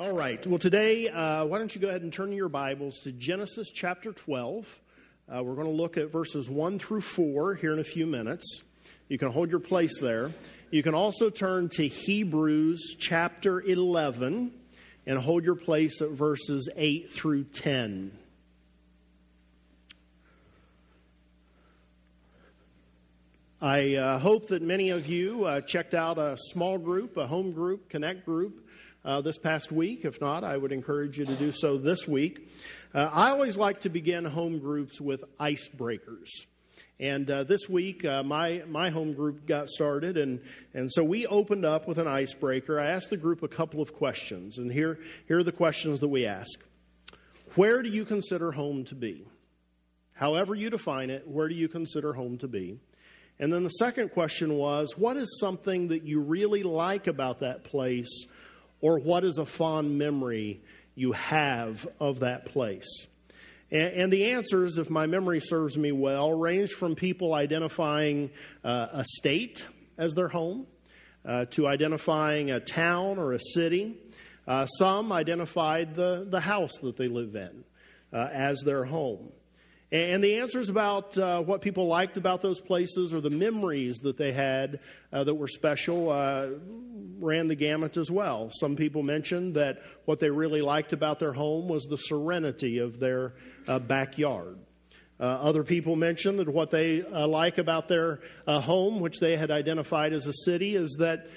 All right. Well, today, uh, why don't you go ahead and turn your Bibles to Genesis chapter 12. Uh, we're going to look at verses 1 through 4 here in a few minutes. You can hold your place there. You can also turn to Hebrews chapter 11 and hold your place at verses 8 through 10. I uh, hope that many of you uh, checked out a small group, a home group, connect group uh, this past week. If not, I would encourage you to do so this week. Uh, I always like to begin home groups with icebreakers. And uh, this week, uh, my, my home group got started, and, and so we opened up with an icebreaker. I asked the group a couple of questions, and here, here are the questions that we ask Where do you consider home to be? However, you define it, where do you consider home to be? And then the second question was What is something that you really like about that place or what is a fond memory you have of that place? And, and the answers, if my memory serves me well, range from people identifying uh, a state as their home uh, to identifying a town or a city. Uh, some identified the, the house that they live in uh, as their home. And the answers about uh, what people liked about those places or the memories that they had uh, that were special uh, ran the gamut as well. Some people mentioned that what they really liked about their home was the serenity of their uh, backyard. Uh, other people mentioned that what they uh, like about their home, which they had identified as a city, is that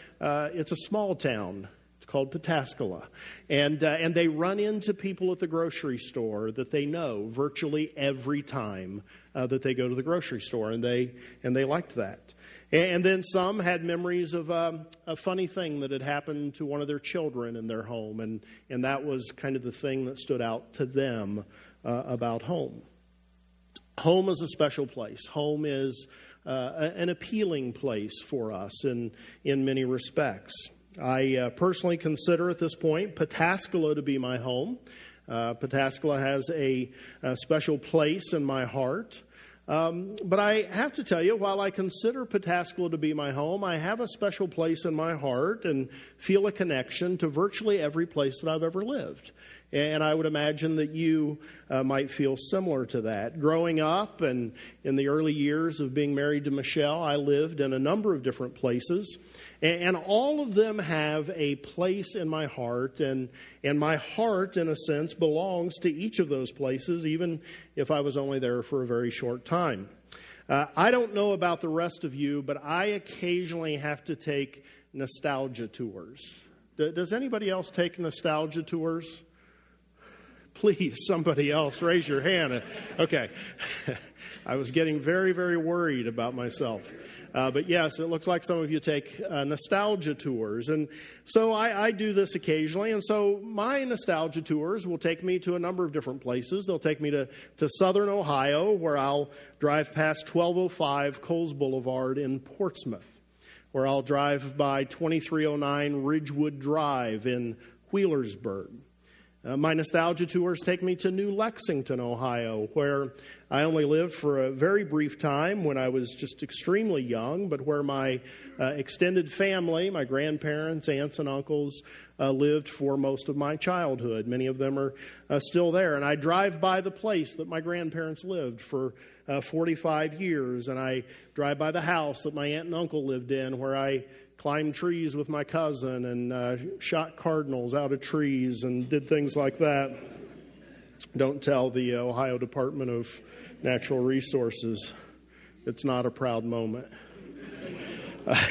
it's a small town called Pataskala. And, uh, and they run into people at the grocery store that they know virtually every time uh, that they go to the grocery store, and they, and they liked that. And then some had memories of um, a funny thing that had happened to one of their children in their home, and, and that was kind of the thing that stood out to them uh, about home. Home is a special place. Home is uh, an appealing place for us in, in many respects. I uh, personally consider at this point Pataskala to be my home. Uh, Pataskala has a, a, special place in my heart. Um, but I have to tell you, while I consider Pataskala to be my home, I have a special place in my heart and feel a connection to virtually every place that I've ever lived. And I would imagine that you uh, might feel similar to that. Growing up and in the early years of being married to Michelle, I lived in a number of different places. And, all of them have a place in my heart. And, and my heart, in a sense, belongs to each of those places, even if I was only there for a very short time. Uh, I don't know about the rest of you, but I occasionally have to take nostalgia tours. Does anybody else take nostalgia tours? Please, somebody else, raise your hand. Okay. I was getting very, very worried about myself. Uh, but yes, it looks like some of you take uh, nostalgia tours. And so I, I, do this occasionally. And so my nostalgia tours will take me to a number of different places. They'll take me to, to southern Ohio, where I'll drive past 1205 Coles Boulevard in Portsmouth, where I'll drive by 2309 Ridgewood Drive in Wheelersburg. Uh, my nostalgia tours take me to New Lexington, Ohio, where I only lived for a very brief time when I was just extremely young, but where my uh, extended family, my grandparents, aunts, and uncles, uh, lived for most of my childhood. Many of them are uh, still there. And I drive by the place that my grandparents lived for uh, 45 years, and I drive by the house that my aunt and uncle lived in, where I climbed trees with my cousin and uh, shot cardinals out of trees and did things like that. Don't tell the Ohio Department of Natural Resources. It's not a proud moment. Uh,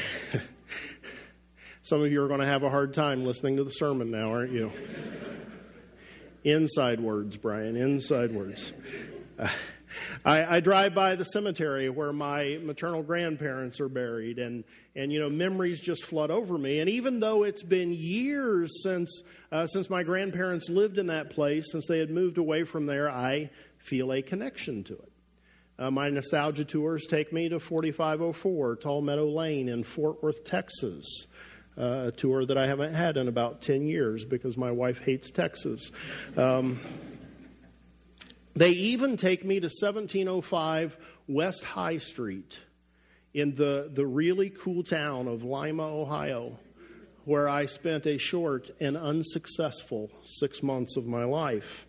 some of you are going to have a hard time listening to the sermon now, aren't you? Inside words, Brian, inside words. Uh, I, I, drive by the cemetery where my maternal grandparents are buried, and, and you know memories just flood over me. And even though it's been years since uh, since my grandparents lived in that place, since they had moved away from there, I feel a connection to it. Uh, my nostalgia tours take me to 4504 Tall Meadow Lane in Fort Worth, Texas. Uh, a tour that I haven't had in about 10 years because my wife hates Texas. Um, they even take me to 1705 West High Street in the, the really cool town of Lima, Ohio, where I spent a short and unsuccessful six months of my life.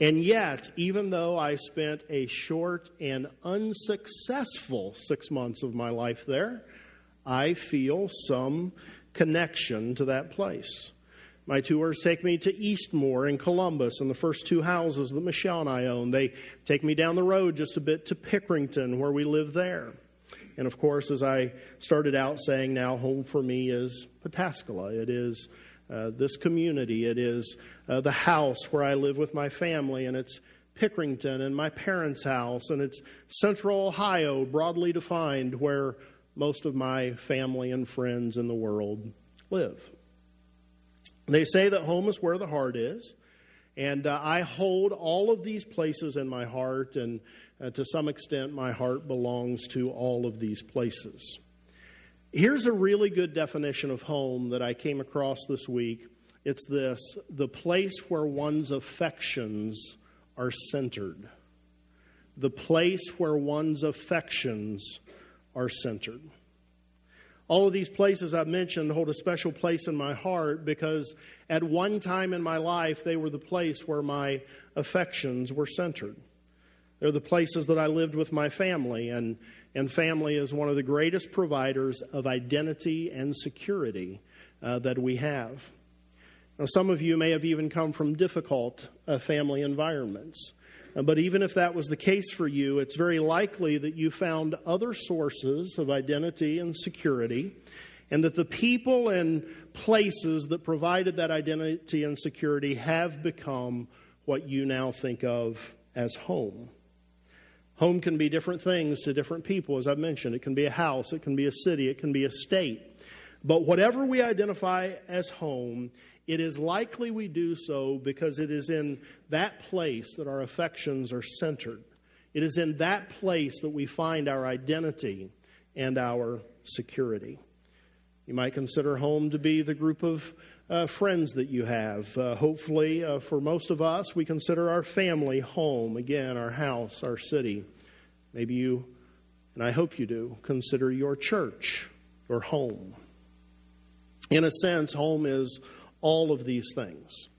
And yet, even though I spent a short and unsuccessful six months of my life there, I feel some connection to that place. My tours take me to Eastmoor in Columbus and the first two houses that Michelle and I own. They take me down the road just a bit to Pickerington, where we live there. And of course, as I started out saying, now home for me is Pataskala. It is uh, this community. It is uh, the house where I live with my family, and it's Pickerington and my parents' house, and it's Central Ohio, broadly defined, where most of my family and friends in the world live. They say that home is where the heart is. And uh, I hold all of these places in my heart, and uh, to some extent, my heart belongs to all of these places. Here's a really good definition of home that I came across this week. It's this the place where one's affections are centered. The place where one's affections are centered. All of these places I've mentioned hold a special place in my heart because at one time in my life, they were the place where my affections were centered. They're the places that I lived with my family, and, and family is one of the greatest providers of identity and security uh, that we have. Now, some of you may have even come from difficult uh, family environments. But even if that was the case for you, it's very likely that you found other sources of identity and security, and that the people and places that provided that identity and security have become what you now think of as home. Home can be different things to different people, as I've mentioned. It can be a house, it can be a city, it can be a state. But whatever we identify as home, it is likely we do so because it is in that place that our affections are centered. It is in that place that we find our identity and our security. You might consider home to be the group of uh, friends that you have. Uh, hopefully, uh, for most of us, we consider our family home. Again, our house, our city. Maybe you, and I hope you do, consider your church your home. In a sense, home is all of these things.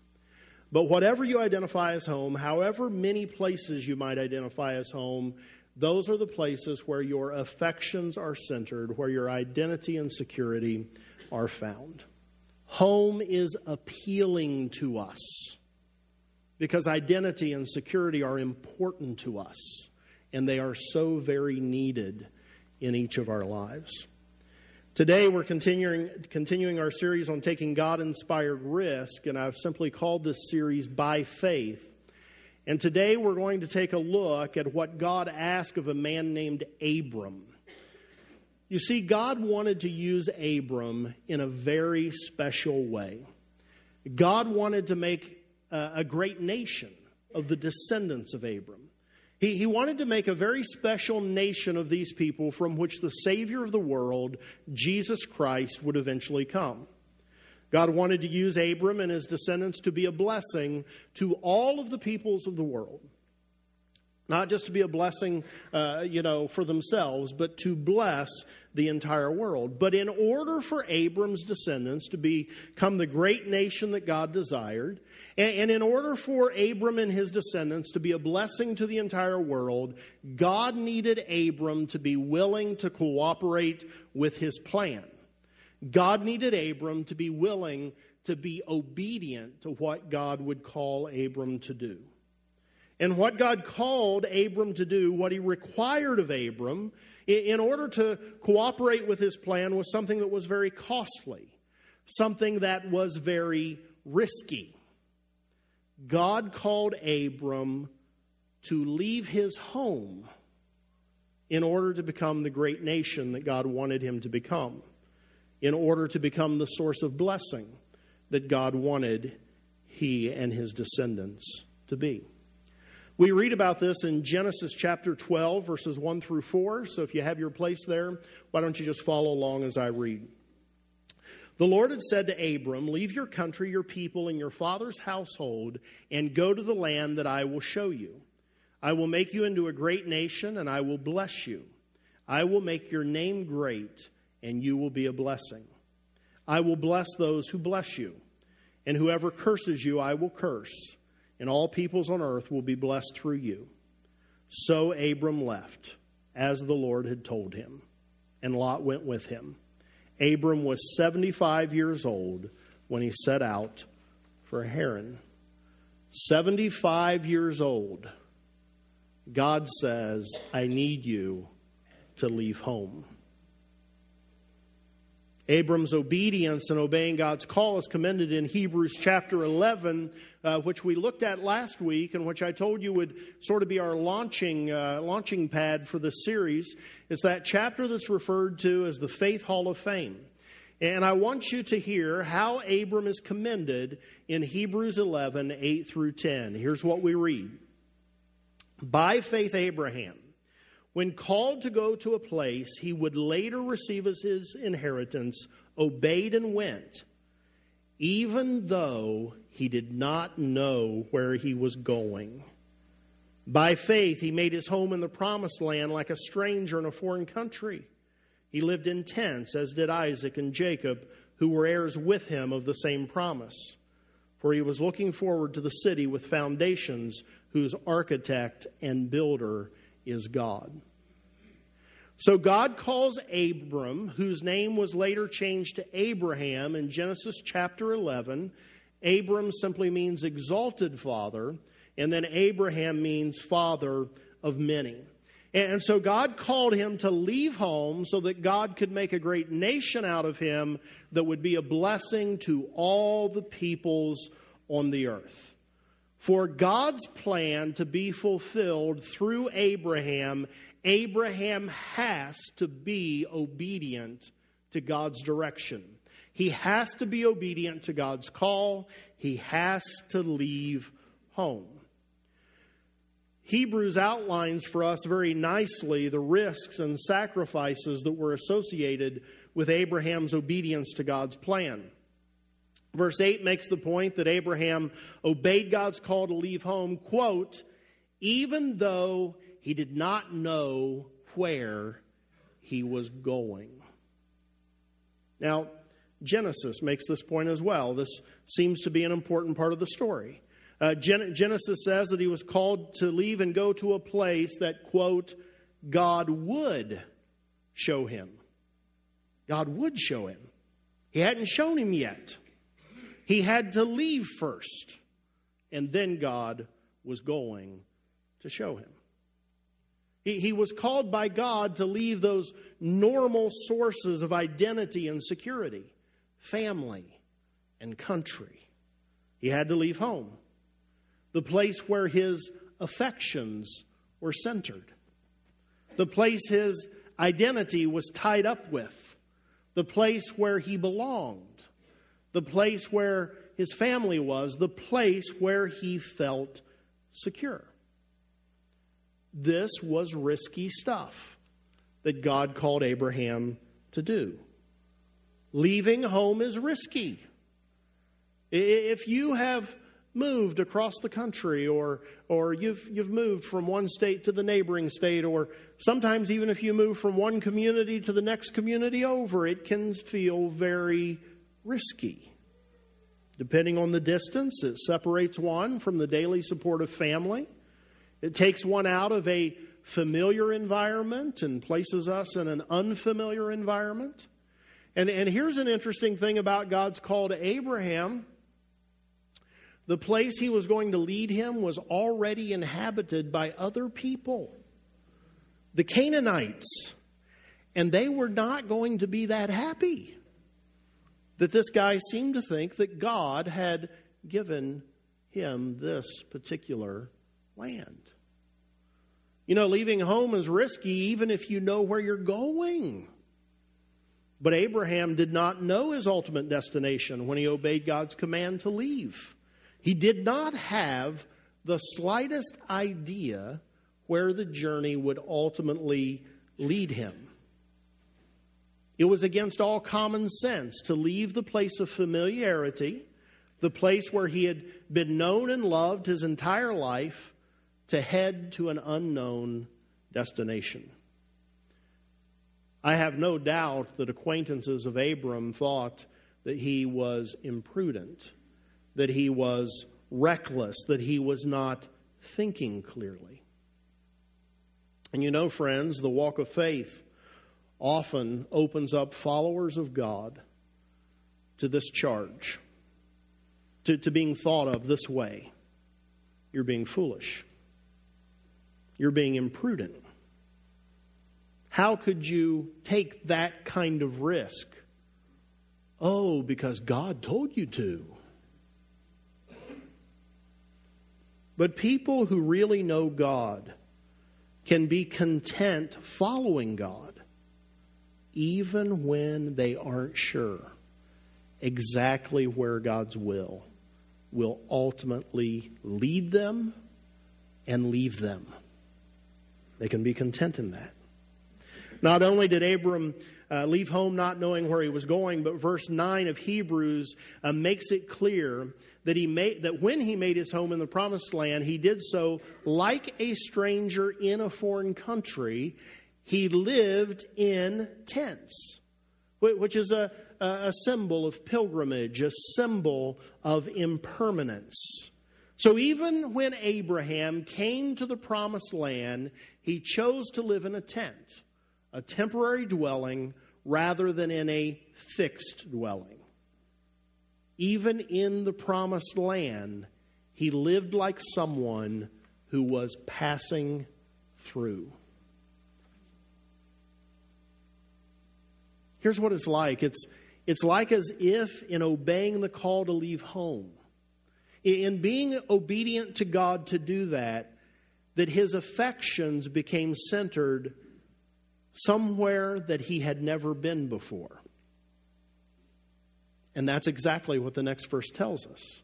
But whatever you identify as home, however many places you might identify as home, those are the places where your affections are centered, where your identity and security are found. Home is appealing to us because identity and security are important to us, and they are so very needed in each of our lives. Today, we're continuing, continuing our series on taking God inspired risk, and I've simply called this series By Faith. And today, we're going to take a look at what God asked of a man named Abram. You see, God wanted to use Abram in a very special way. God wanted to make a, a great nation of the descendants of Abram. He, he wanted to make a very special nation of these people from which the Savior of the world, Jesus Christ, would eventually come. God wanted to use Abram and his descendants to be a blessing to all of the peoples of the world not just to be a blessing, uh, you know, for themselves, but to bless the entire world. But in order for Abram's descendants to become the great nation that God desired, and, in order for Abram and his descendants to be a blessing to the entire world, God needed Abram to be willing to cooperate with his plan. God needed Abram to be willing to be obedient to what God would call Abram to do. And what God called Abram to do, what he required of Abram, in order to cooperate with his plan, was something that was very costly, something that was very risky. God called Abram to leave his home in order to become the great nation that God wanted him to become, in order to become the source of blessing that God wanted he and his descendants to be. We read about this in Genesis chapter 12, verses 1 through 4. So if you have your place there, why don't you just follow along as I read? The Lord had said to Abram, Leave your country, your people, and your father's household, and go to the land that I will show you. I will make you into a great nation, and I will bless you. I will make your name great, and you will be a blessing. I will bless those who bless you, and whoever curses you, I will curse, and all peoples on earth will be blessed through you. So Abram left, as the Lord had told him, and Lot went with him. Abram was 75 years old when he set out for Haran. 75 years old. God says, I need you to leave home. Abram's obedience and obeying God's call is commended in Hebrews chapter 11, uh, which we looked at last week and which I told you would sort of be our launching, uh, launching pad for this series. It's that chapter that's referred to as the Faith Hall of Fame. And I want you to hear how Abram is commended in Hebrews 11, 8 through 10. Here's what we read By faith, Abraham when called to go to a place he would later receive as his inheritance, obeyed and went, even though he did not know where he was going. By faith, he made his home in the promised land like a stranger in a foreign country. He lived in tents, as did Isaac and Jacob, who were heirs with him of the same promise. For he was looking forward to the city with foundations, whose architect and builder is God. So God calls Abram, whose name was later changed to Abraham in Genesis chapter 11. Abram simply means exalted father, and then Abraham means father of many. And so God called him to leave home so that God could make a great nation out of him that would be a blessing to all the peoples on the earth. For God's plan to be fulfilled through Abraham, Abraham has to be obedient to God's direction. He has to be obedient to God's call. He has to leave home. Hebrews outlines for us very nicely the risks and sacrifices that were associated with Abraham's obedience to God's plan. Verse 8 makes the point that Abraham obeyed God's call to leave home, quote, even though he did not know where he was going. Now, Genesis makes this point as well. This seems to be an important part of the story. Uh, Gen- Genesis says that he was called to leave and go to a place that, quote, God would show him. God would show him. He hadn't shown him yet. He had to leave first, and then God was going to show him. He, he was called by God to leave those normal sources of identity and security family and country. He had to leave home, the place where his affections were centered, the place his identity was tied up with, the place where he belonged the place where his family was, the place where he felt secure. This was risky stuff that God called Abraham to do. Leaving home is risky. If you have moved across the country or, or you've, you've moved from one state to the neighboring state, or sometimes even if you move from one community to the next community over, it can feel very risky. Depending on the distance, it separates one from the daily support of family. It takes one out of a familiar environment and places us in an unfamiliar environment. And, and here's an interesting thing about God's call to Abraham the place he was going to lead him was already inhabited by other people, the Canaanites. And they were not going to be that happy that this guy seemed to think that God had given him this particular land. You know, leaving home is risky even if you know where you're going. But Abraham did not know his ultimate destination when he obeyed God's command to leave. He did not have the slightest idea where the journey would ultimately lead him. It was against all common sense to leave the place of familiarity, the place where he had been known and loved his entire life, to head to an unknown destination. I have no doubt that acquaintances of Abram thought that he was imprudent, that he was reckless, that he was not thinking clearly. And you know, friends, the walk of faith often opens up followers of God to this charge, to, to being thought of this way. You're being foolish. You're being imprudent. How could you take that kind of risk? Oh, because God told you to. But people who really know God can be content following God even when they aren't sure exactly where God's will will ultimately lead them and leave them. They can be content in that. Not only did Abram uh, leave home not knowing where he was going, but verse 9 of Hebrews uh, makes it clear that, he made, that when he made his home in the promised land, he did so like a stranger in a foreign country. He lived in tents, which is a, a symbol of pilgrimage, a symbol of impermanence. So even when Abraham came to the promised land, he chose to live in a tent, a temporary dwelling, rather than in a fixed dwelling. Even in the promised land, he lived like someone who was passing through. Here's what it's like it's, it's like as if, in obeying the call to leave home, in being obedient to God to do that, that his affections became centered somewhere that he had never been before. And that's exactly what the next verse tells us.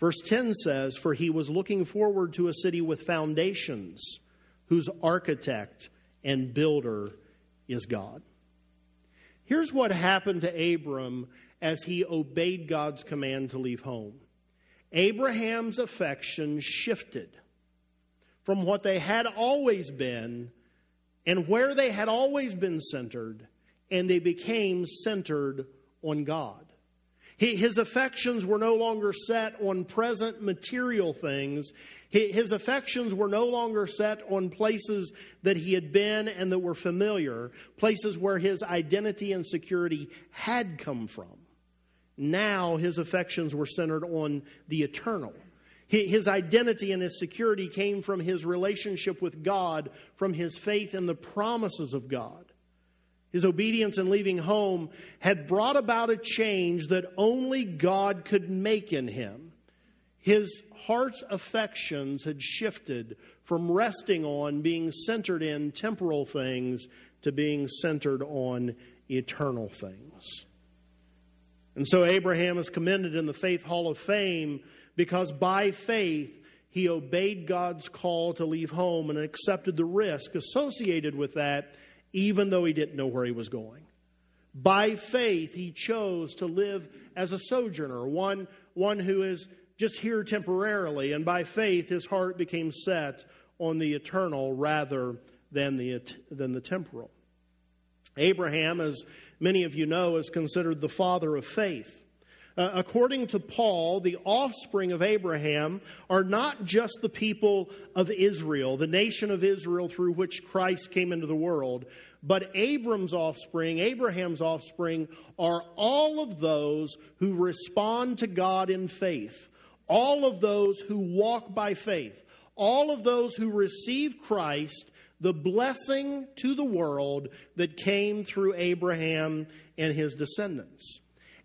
Verse 10 says, For he was looking forward to a city with foundations, whose architect and builder is God. Here's what happened to Abram as he obeyed God's command to leave home Abraham's affection shifted from what they had always been and where they had always been centered, and they became centered on God. His affections were no longer set on present material things. His affections were no longer set on places that he had been and that were familiar, places where his identity and security had come from. Now his affections were centered on the eternal. His identity and his security came from his relationship with God, from his faith in the promises of God. His obedience in leaving home had brought about a change that only God could make in him. His heart's affections had shifted from resting on being centered in temporal things to being centered on eternal things. And so Abraham is commended in the Faith Hall of Fame because by faith he obeyed God's call to leave home and accepted the risk associated with that even though he didn't know where he was going. By faith, he chose to live as a sojourner, one, one who is just here temporarily, and by faith, his heart became set on the eternal rather than the, than the temporal. Abraham, as many of you know, is considered the father of faith. Uh, according to Paul, the offspring of Abraham are not just the people of Israel, the nation of Israel through which Christ came into the world, but Abram's offspring, Abraham's offspring, are all of those who respond to God in faith, all of those who walk by faith, all of those who receive Christ, the blessing to the world that came through Abraham and his descendants.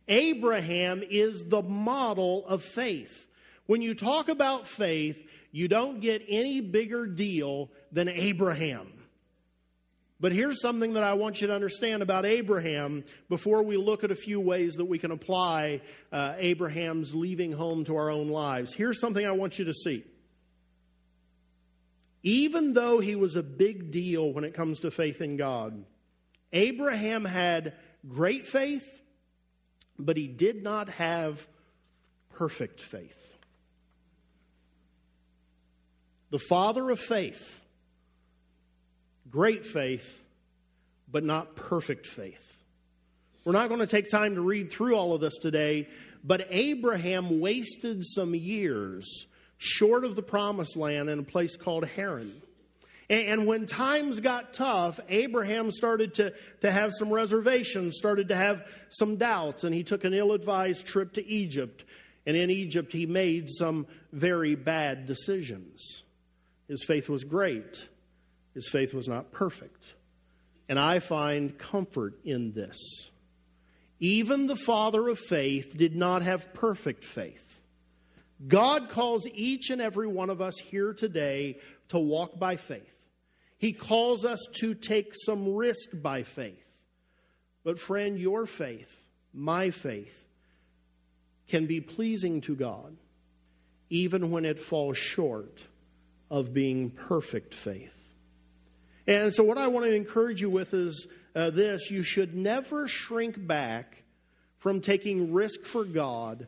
Abraham is the model of faith. When you talk about faith, you don't get any bigger deal than Abraham. But here's something that I want you to understand about Abraham before we look at a few ways that we can apply uh, Abraham's leaving home to our own lives. Here's something I want you to see. Even though he was a big deal when it comes to faith in God, Abraham had great faith but he did not have perfect faith. The father of faith, great faith, but not perfect faith. We're not going to take time to read through all of this today, but Abraham wasted some years short of the promised land in a place called Haran. And when times got tough, Abraham started to, to have some reservations, started to have some doubts, and he took an ill advised trip to Egypt. And in Egypt, he made some very bad decisions. His faith was great, his faith was not perfect. And I find comfort in this. Even the father of faith did not have perfect faith. God calls each and every one of us here today to walk by faith. He calls us to take some risk by faith. But, friend, your faith, my faith, can be pleasing to God even when it falls short of being perfect faith. And so, what I want to encourage you with is uh, this you should never shrink back from taking risk for God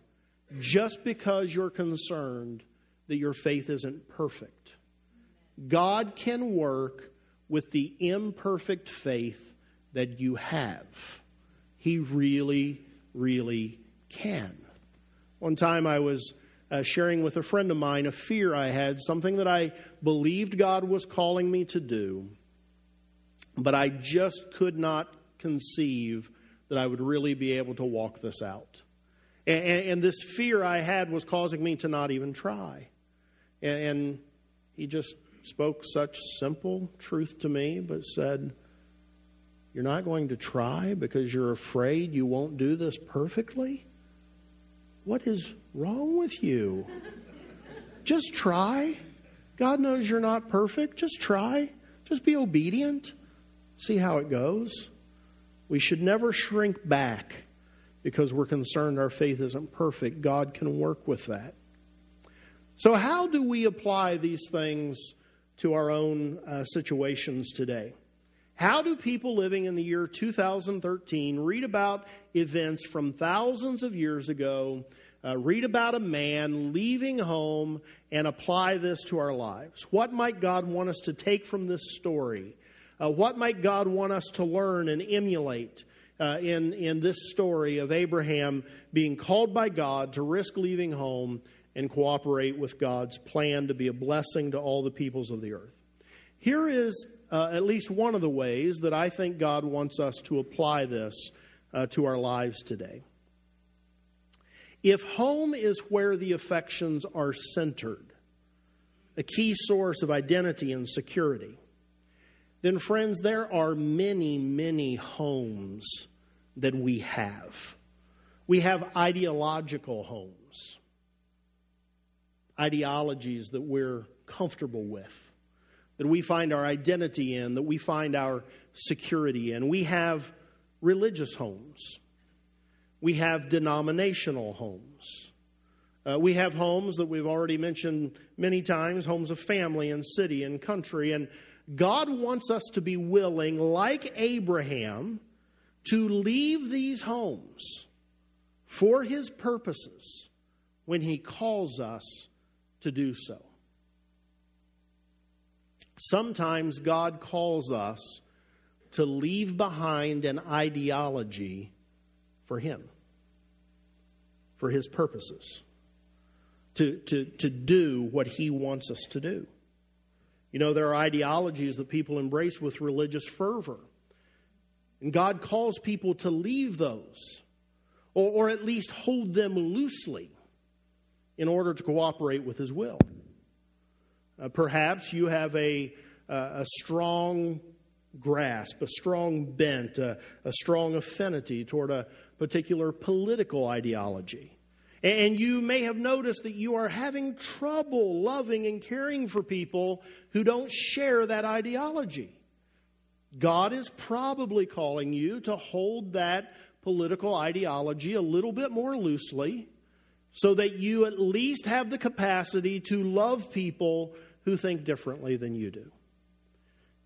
just because you're concerned that your faith isn't perfect. God can work with the imperfect faith that you have. He really, really can. One time I was uh, sharing with a friend of mine a fear I had, something that I believed God was calling me to do, but I just could not conceive that I would really be able to walk this out. And, and this fear I had was causing me to not even try. And, and he just spoke such simple truth to me, but said, You're not going to try because you're afraid you won't do this perfectly? What is wrong with you? Just try. God knows you're not perfect. Just try. Just be obedient. See how it goes. We should never shrink back because we're concerned our faith isn't perfect. God can work with that. So, how do we apply these things to our own uh, situations today? How do people living in the year 2013 read about events from thousands of years ago, uh, read about a man leaving home, and apply this to our lives? What might God want us to take from this story? Uh, what might God want us to learn and emulate uh, in, in this story of Abraham being called by God to risk leaving home and cooperate with God's plan to be a blessing to all the peoples of the earth. Here is uh, at least one of the ways that I think God wants us to apply this uh, to our lives today. If home is where the affections are centered, a key source of identity and security, then, friends, there are many, many homes that we have. We have ideological homes, ideologies that we're comfortable with, that we find our identity in, that we find our security in. We have religious homes, we have denominational homes. Uh, we have homes that we've already mentioned many times homes of family and city and country. And God wants us to be willing, like Abraham, to leave these homes for his purposes when he calls us to do so. Sometimes God calls us to leave behind an ideology for him, for his purposes, to, to, to do what he wants us to do. You know, there are ideologies that people embrace with religious fervor. And God calls people to leave those, or, or at least hold them loosely in order to cooperate with His will. Uh, perhaps you have a, uh, a strong grasp, a strong bent, a, a strong affinity toward a particular political ideology. And you may have noticed that you are having trouble loving and caring for people who don't share that ideology. God is probably calling you to hold that political ideology a little bit more loosely so that you at least have the capacity to love people who think differently than you do.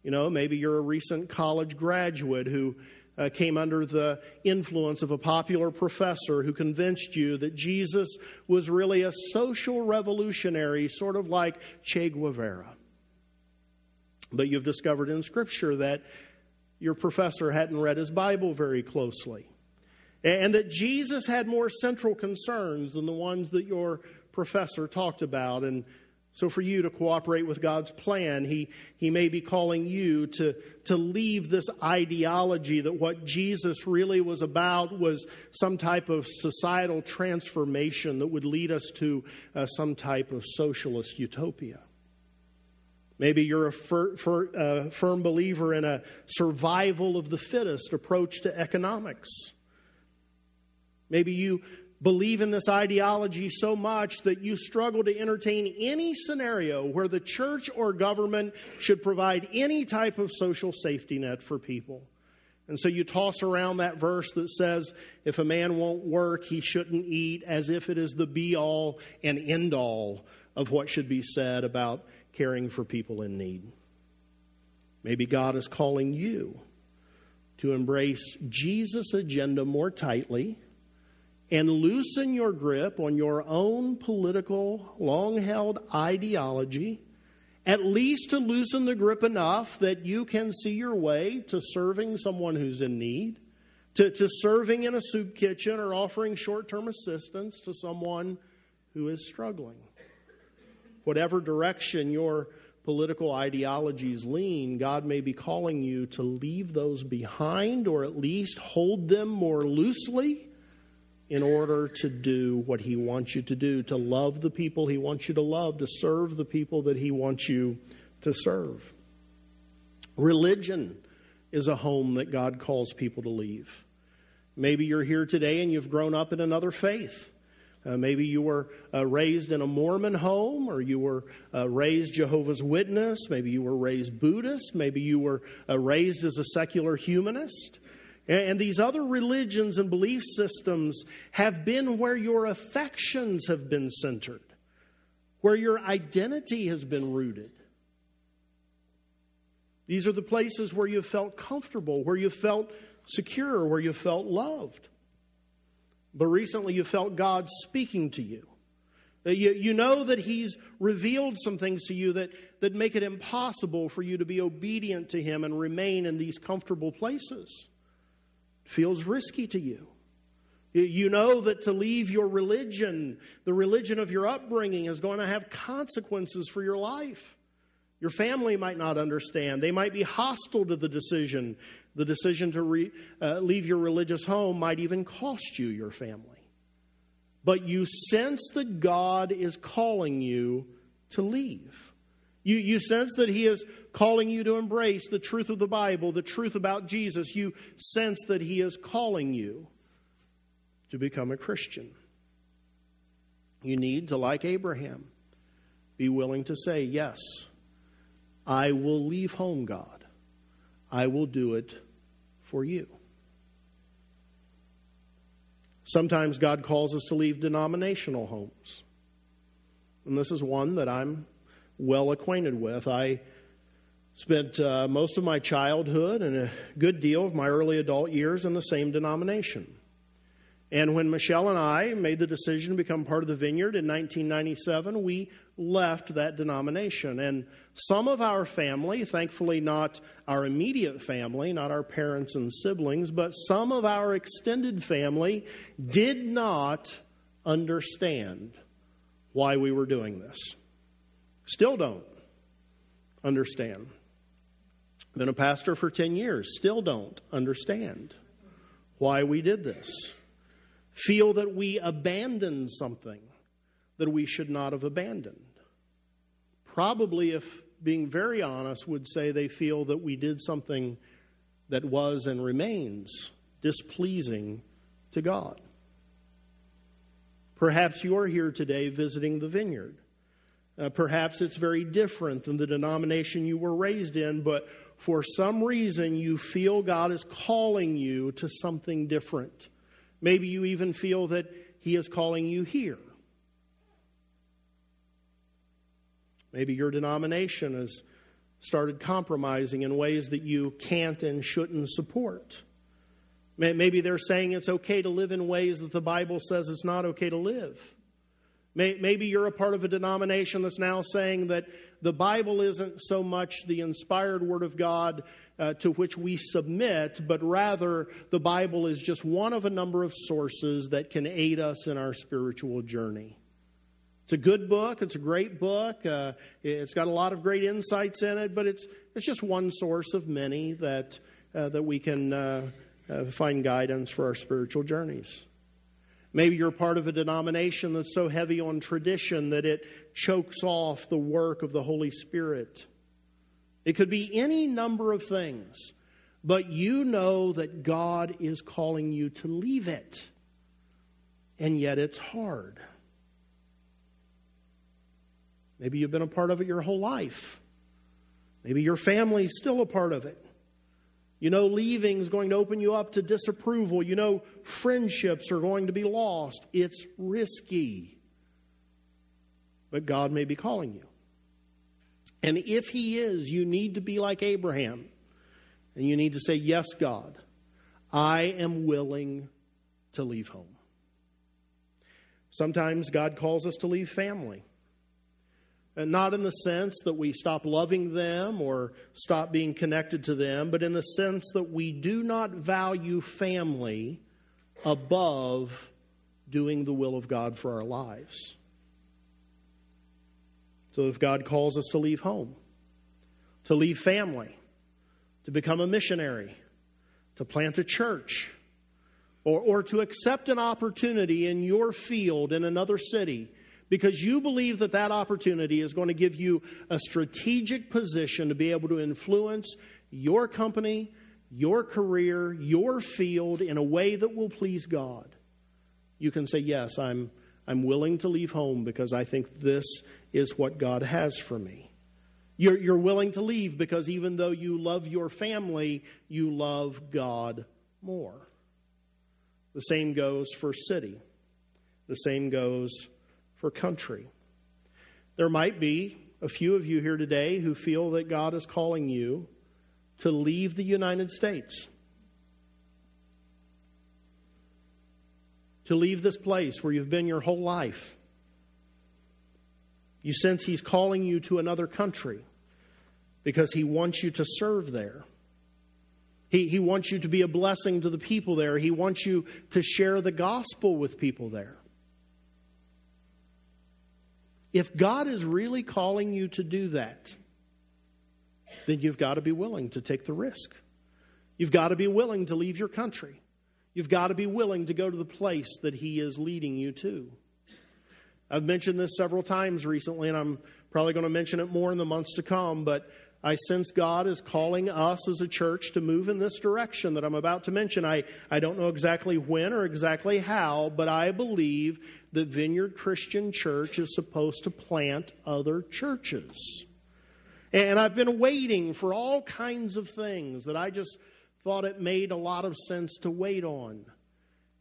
You know, maybe you're a recent college graduate who uh, came under the influence of a popular professor who convinced you that Jesus was really a social revolutionary, sort of like Che Guevara. But you've discovered in Scripture that your professor hadn't read his Bible very closely. And that Jesus had more central concerns than the ones that your professor talked about. And so, for you to cooperate with God's plan, he, he may be calling you to, to leave this ideology that what Jesus really was about was some type of societal transformation that would lead us to uh, some type of socialist utopia. Maybe you're a fir, fir, uh, firm believer in a survival of the fittest approach to economics. Maybe you believe in this ideology so much that you struggle to entertain any scenario where the church or government should provide any type of social safety net for people. And so you toss around that verse that says, if a man won't work, he shouldn't eat, as if it is the be all and end all of what should be said about caring for people in need. Maybe God is calling you to embrace Jesus' agenda more tightly and loosen your grip on your own political, long held ideology, at least to loosen the grip enough that you can see your way to serving someone who's in need, to, to serving in a soup kitchen or offering short term assistance to someone who is struggling. Whatever direction your political ideologies lean, God may be calling you to leave those behind or at least hold them more loosely in order to do what He wants you to do, to love the people He wants you to love, to serve the people that He wants you to serve. Religion is a home that God calls people to leave. Maybe you're here today and you've grown up in another faith. Uh, maybe you were uh, raised in a Mormon home, or you were uh, raised Jehovah's Witness. Maybe you were raised Buddhist. Maybe you were uh, raised as a secular humanist. And these other religions and belief systems have been where your affections have been centered, where your identity has been rooted. These are the places where you felt comfortable, where you felt secure, where you felt loved. But recently you felt God speaking to you. Uh, you, you know that He's revealed some things to you that, that make it impossible for you to be obedient to Him and remain in these comfortable places feels risky to you. You know that to leave your religion, the religion of your upbringing, is going to have consequences for your life. Your family might not understand. They might be hostile to the decision. The decision to re, uh, leave your religious home might even cost you your family. But you sense that God is calling you to leave. You, you sense that He is calling you to embrace the truth of the Bible, the truth about Jesus. You sense that He is calling you to become a Christian. You need to, like Abraham, be willing to say, Yes, I will leave home, God. I will do it for you. Sometimes God calls us to leave denominational homes. And this is one that I'm well acquainted with. I spent uh, most of my childhood and a good deal of my early adult years in the same denomination. And when Michelle and I made the decision to become part of the vineyard in 1997, we left that denomination. And some of our family, thankfully not our immediate family, not our parents and siblings, but some of our extended family did not understand why we were doing this. Still don't understand. Been a pastor for 10 years, still don't understand why we did this. Feel that we abandoned something that we should not have abandoned. Probably, if being very honest, would say they feel that we did something that was and remains displeasing to God. Perhaps you're here today visiting the vineyard. Uh, perhaps it's very different than the denomination you were raised in, but for some reason you feel God is calling you to something different. Maybe you even feel that He is calling you here. Maybe your denomination has started compromising in ways that you can't and shouldn't support. Maybe they're saying it's okay to live in ways that the Bible says it's not okay to live. Maybe you're a part of a denomination that's now saying that the Bible isn't so much the inspired Word of God uh, to which we submit, but rather the Bible is just one of a number of sources that can aid us in our spiritual journey. It's a good book. It's a great book. Uh, it's got a lot of great insights in it, but it's it's just one source of many that uh, that we can uh, uh, find guidance for our spiritual journeys. Maybe you're part of a denomination that's so heavy on tradition that it chokes off the work of the Holy Spirit. It could be any number of things, but you know that God is calling you to leave it. And yet it's hard. Maybe you've been a part of it your whole life. Maybe your family's still a part of it. You know, leaving is going to open you up to disapproval. You know, friendships are going to be lost. It's risky. But God may be calling you. And if He is, you need to be like Abraham. And you need to say, Yes, God, I am willing to leave home. Sometimes God calls us to leave family. And not in the sense that we stop loving them or stop being connected to them, but in the sense that we do not value family above doing the will of God for our lives. So if God calls us to leave home, to leave family, to become a missionary, to plant a church, or, or to accept an opportunity in your field in another city because you believe that that opportunity is going to give you a strategic position to be able to influence your company, your career, your field in a way that will please God. You can say, Yes, I'm, I'm willing to leave home because I think this is what God has for me. You're, you're willing to leave because even though you love your family, you love God more. The same goes for city. The same goes for country. There might be a few of you here today who feel that God is calling you to leave the United States. To leave this place where you've been your whole life. You sense He's calling you to another country because He wants you to serve there. He, he wants you to be a blessing to the people there. He wants you to share the gospel with people there. If God is really calling you to do that, then you've got to be willing to take the risk. You've got to be willing to leave your country. You've got to be willing to go to the place that He is leading you to. I've mentioned this several times recently, and I'm probably going to mention it more in the months to come, but I sense God is calling us as a church to move in this direction that I'm about to mention. I, I don't know exactly when or exactly how, but I believe that Vineyard Christian Church is supposed to plant other churches. And I've been waiting for all kinds of things that I just thought it made a lot of sense to wait on.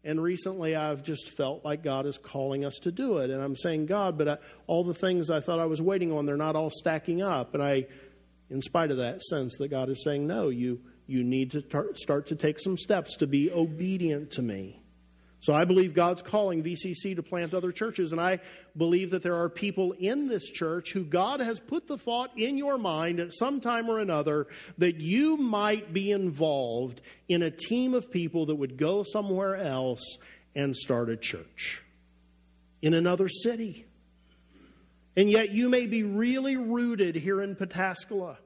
And recently I've just felt like God is calling us to do it. And I'm saying, God, but I, all the things I thought I was waiting on, they're not all stacking up. And I, in spite of that, sense that God is saying, no, you, you need to tar- start to take some steps to be obedient to me. So I believe God's calling VCC to plant other churches, and I believe that there are people in this church who God has put the thought in your mind at some time or another that you might be involved in a team of people that would go somewhere else and start a church in another city. And yet you may be really rooted here in Pataskala.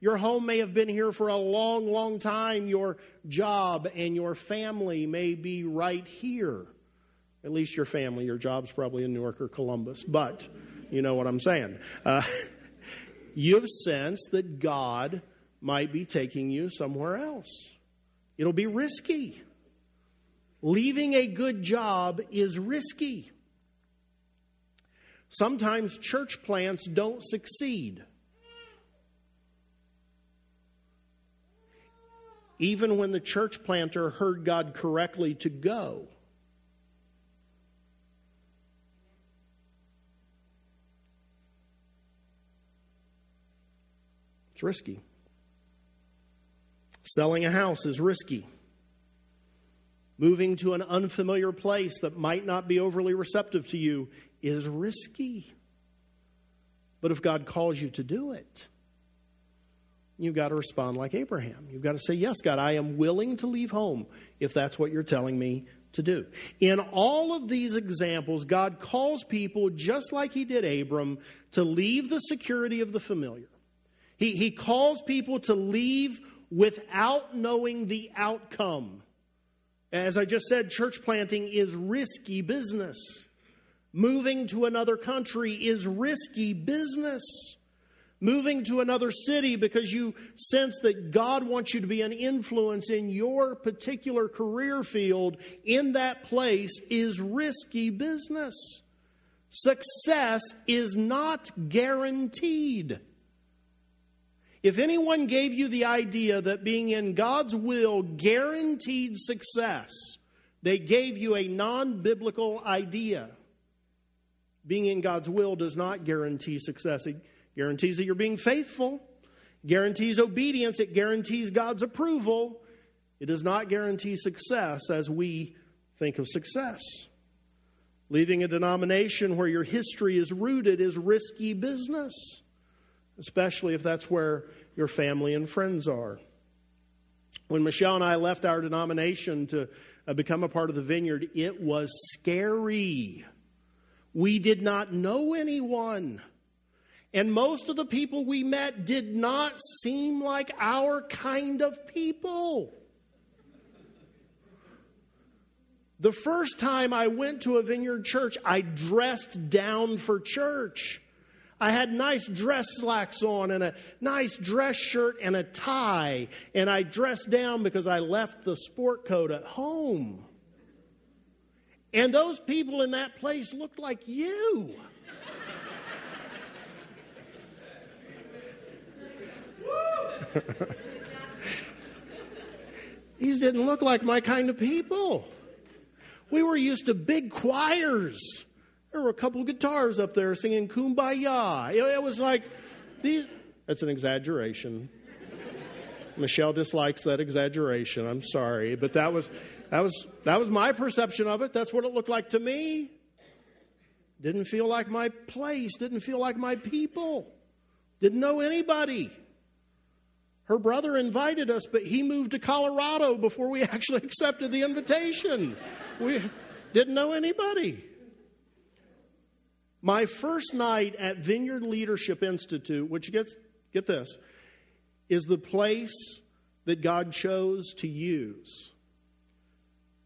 Your home may have been here for a long, long time. Your job and your family may be right here. At least your family. Your job's probably in Newark or Columbus, but you know what I'm saying. Uh, you've sensed that God might be taking you somewhere else. It'll be risky. Leaving a good job is risky. Sometimes church plants don't succeed. even when the church planter heard God correctly to go. It's risky. Selling a house is risky. Moving to an unfamiliar place that might not be overly receptive to you is risky. But if God calls you to do it, you've got to respond like Abraham. You've got to say, Yes, God, I am willing to leave home if that's what you're telling me to do. In all of these examples, God calls people, just like He did Abram, to leave the security of the familiar. He, he calls people to leave without knowing the outcome. As I just said, church planting is risky business. Moving to another country is risky business. Moving to another city because you sense that God wants you to be an influence in your particular career field in that place is risky business. Success is not guaranteed. If anyone gave you the idea that being in God's will guaranteed success, they gave you a non biblical idea. Being in God's will does not guarantee success. It guarantees that you're being faithful, guarantees obedience, it guarantees God's approval. It does not guarantee success as we think of success. Leaving a denomination where your history is rooted is risky business especially if that's where your family and friends are. When Michelle and I left our denomination to uh, become a part of the vineyard, it was scary. We did not know anyone. And most of the people we met did not seem like our kind of people. The first time I went to a vineyard church, I dressed down for church. I had nice dress slacks on and a nice dress shirt and a tie, and I dressed down because I left the sport coat at home. And those people in that place looked like you. These didn't look like my kind of people. We were used to big choirs there were a couple of guitars up there singing Kumbaya. It was like these. That's an exaggeration. Michelle dislikes that exaggeration. I'm sorry, but that was that was that was my perception of it. That's what it looked like to me. Didn't feel like my place. Didn't feel like my people. Didn't know anybody. Her brother invited us, but he moved to Colorado before we actually accepted the invitation. We didn't know anybody. My first night at Vineyard Leadership Institute, which gets, get this, is the place that God chose to use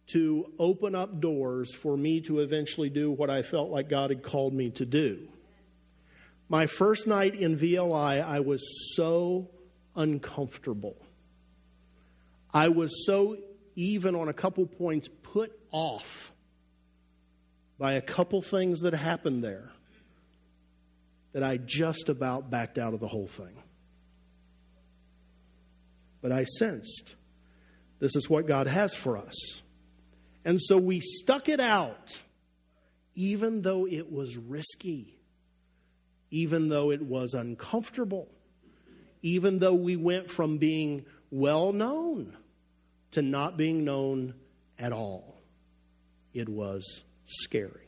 to open up doors for me to eventually do what I felt like God had called me to do. My first night in VLI, I was so uncomfortable. I was so, even on a couple points, put off by a couple things that happened there that I just about backed out of the whole thing. But I sensed this is what God has for us. And so we stuck it out, even though it was risky, even though it was uncomfortable, even though we went from being well known to not being known at all. It was scary.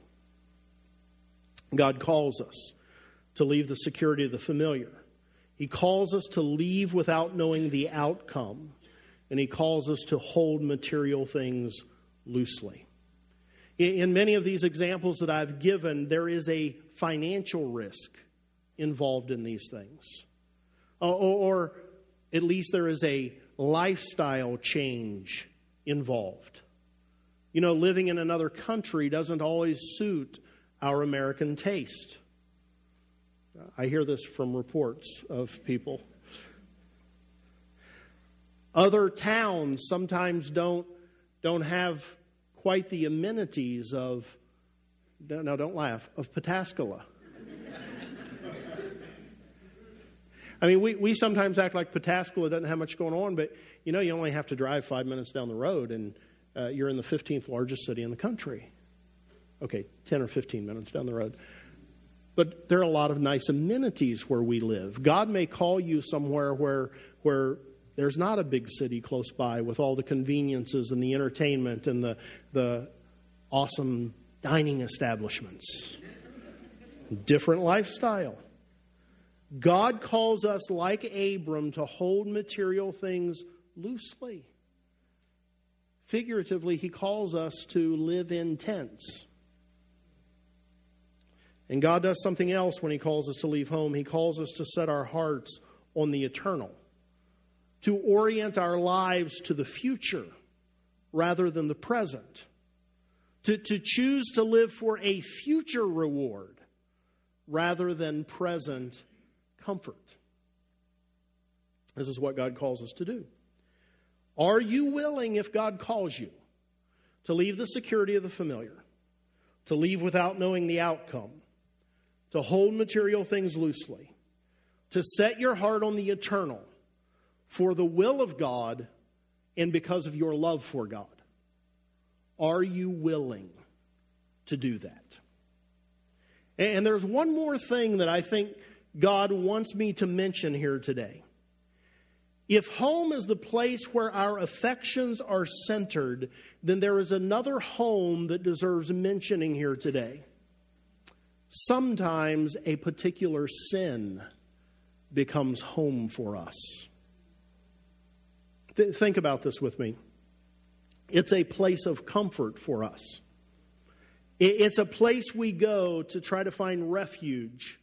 God calls us to leave the security of the familiar. He calls us to leave without knowing the outcome, and He calls us to hold material things loosely. In many of these examples that I've given, there is a financial risk involved in these things. Uh, or, at least there is a lifestyle change involved. You know, living in another country doesn't always suit our American taste. I hear this from reports of people. Other towns sometimes don't, don't have quite the amenities of, no, don't laugh, of Pataskala. I mean, we, we sometimes act like Pataskala doesn't have much going on, but you know, you only have to drive five minutes down the road and uh, you're in the 15th largest city in the country. Okay, 10 or 15 minutes down the road. But there are a lot of nice amenities where we live. God may call you somewhere where, where there's not a big city close by with all the conveniences and the entertainment and the, the awesome dining establishments. different lifestyle. God calls us, like Abram, to hold material things loosely. Figuratively, he calls us to live in tents. And God does something else when he calls us to leave home. He calls us to set our hearts on the eternal, to orient our lives to the future rather than the present, to, to choose to live for a future reward rather than present comfort. This is what God calls us to do. Are you willing, if God calls you, to leave the security of the familiar, to leave without knowing the outcome, to hold material things loosely, to set your heart on the eternal for the will of God and because of your love for God? Are you willing to do that? And there's one more thing that I think God wants me to mention here today. If home is the place where our affections are centered, then there is another home that deserves mentioning here today. Sometimes a particular sin becomes home for us. Th- think about this with me. It's a place of comfort for us. It's a place we go to try to find refuge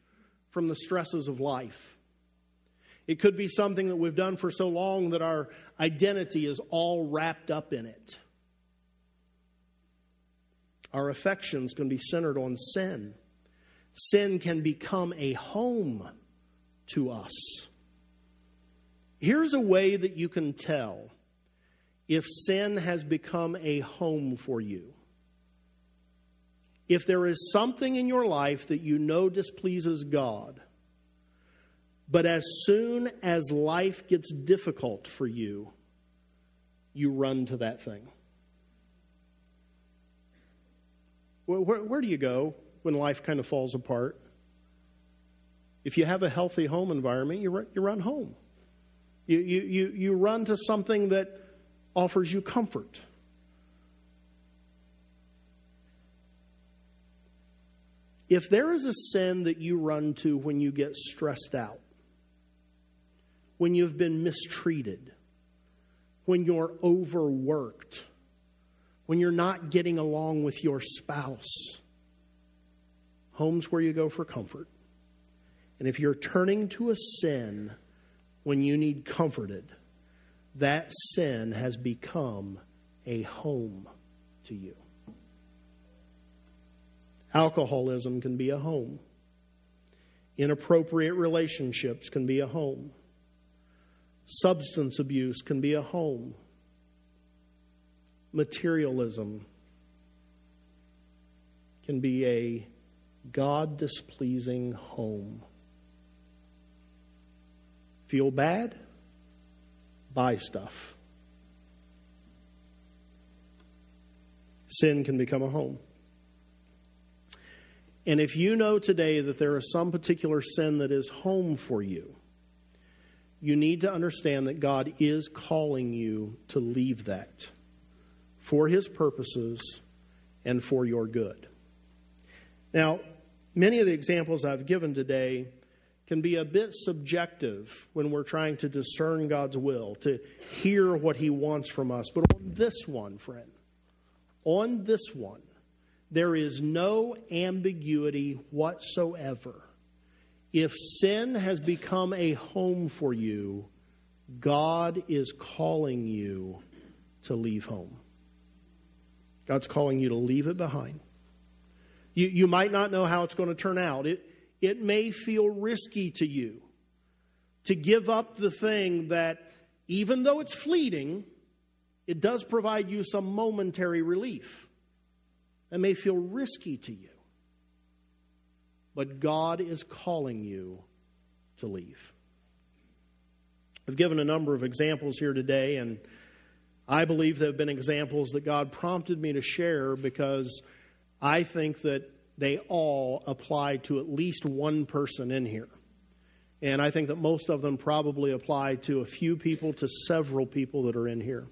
from the stresses of life. It could be something that we've done for so long that our identity is all wrapped up in it. Our affections can be centered on sin. Sin can become a home to us. Here's a way that you can tell if sin has become a home for you. If there is something in your life that you know displeases God, but as soon as life gets difficult for you, you run to that thing. Where, where, where, do you go when life kind of falls apart? If you have a healthy home environment, you run, you run home. You, you, you, you run to something that offers you comfort. If there is a sin that you run to when you get stressed out, when you've been mistreated, when you're overworked, when you're not getting along with your spouse, home's where you go for comfort. And if you're turning to a sin when you need comforted, that sin has become a home to you. Alcoholism can be a home. Inappropriate relationships can be a home. Substance abuse can be a home. Materialism can be a God displeasing home. Feel bad? buy stuff. Sin can become a home. And if you know today that there is some particular sin that is home for you, you need to understand that God is calling you to leave that for His purposes and for your good. Now, many of the examples I've given today can be a bit subjective when we're trying to discern God's will, to hear what He wants from us. But on this one, friend, on this one, there is no ambiguity whatsoever. If sin has become a home for you, God is calling you to leave home. God's calling you to leave it behind. You, you might not know how it's going to turn out. It, it may feel risky to you to give up the thing that, even though it's fleeting, it does provide you some momentary relief. That may feel risky to you. But God is calling you to leave. I've given a number of examples here today, and I believe there have been examples that God prompted me to share because I think that they all apply to at least one person in here. And I think that most of them probably apply to a few people to several people that are in here.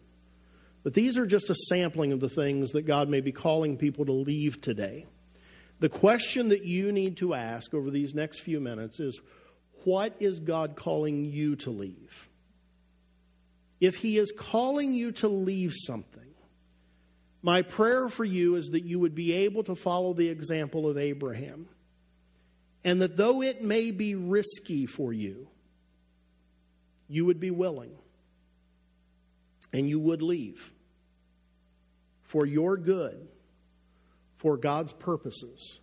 But these are just a sampling of the things that God may be calling people to leave today. The question that you need to ask over these next few minutes is what is God calling you to leave? If He is calling you to leave something, my prayer for you is that you would be able to follow the example of Abraham. And that though it may be risky for you, you would be willing and you would leave for your good, for God's purposes,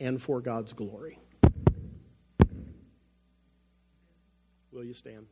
and for God's glory. Will you stand?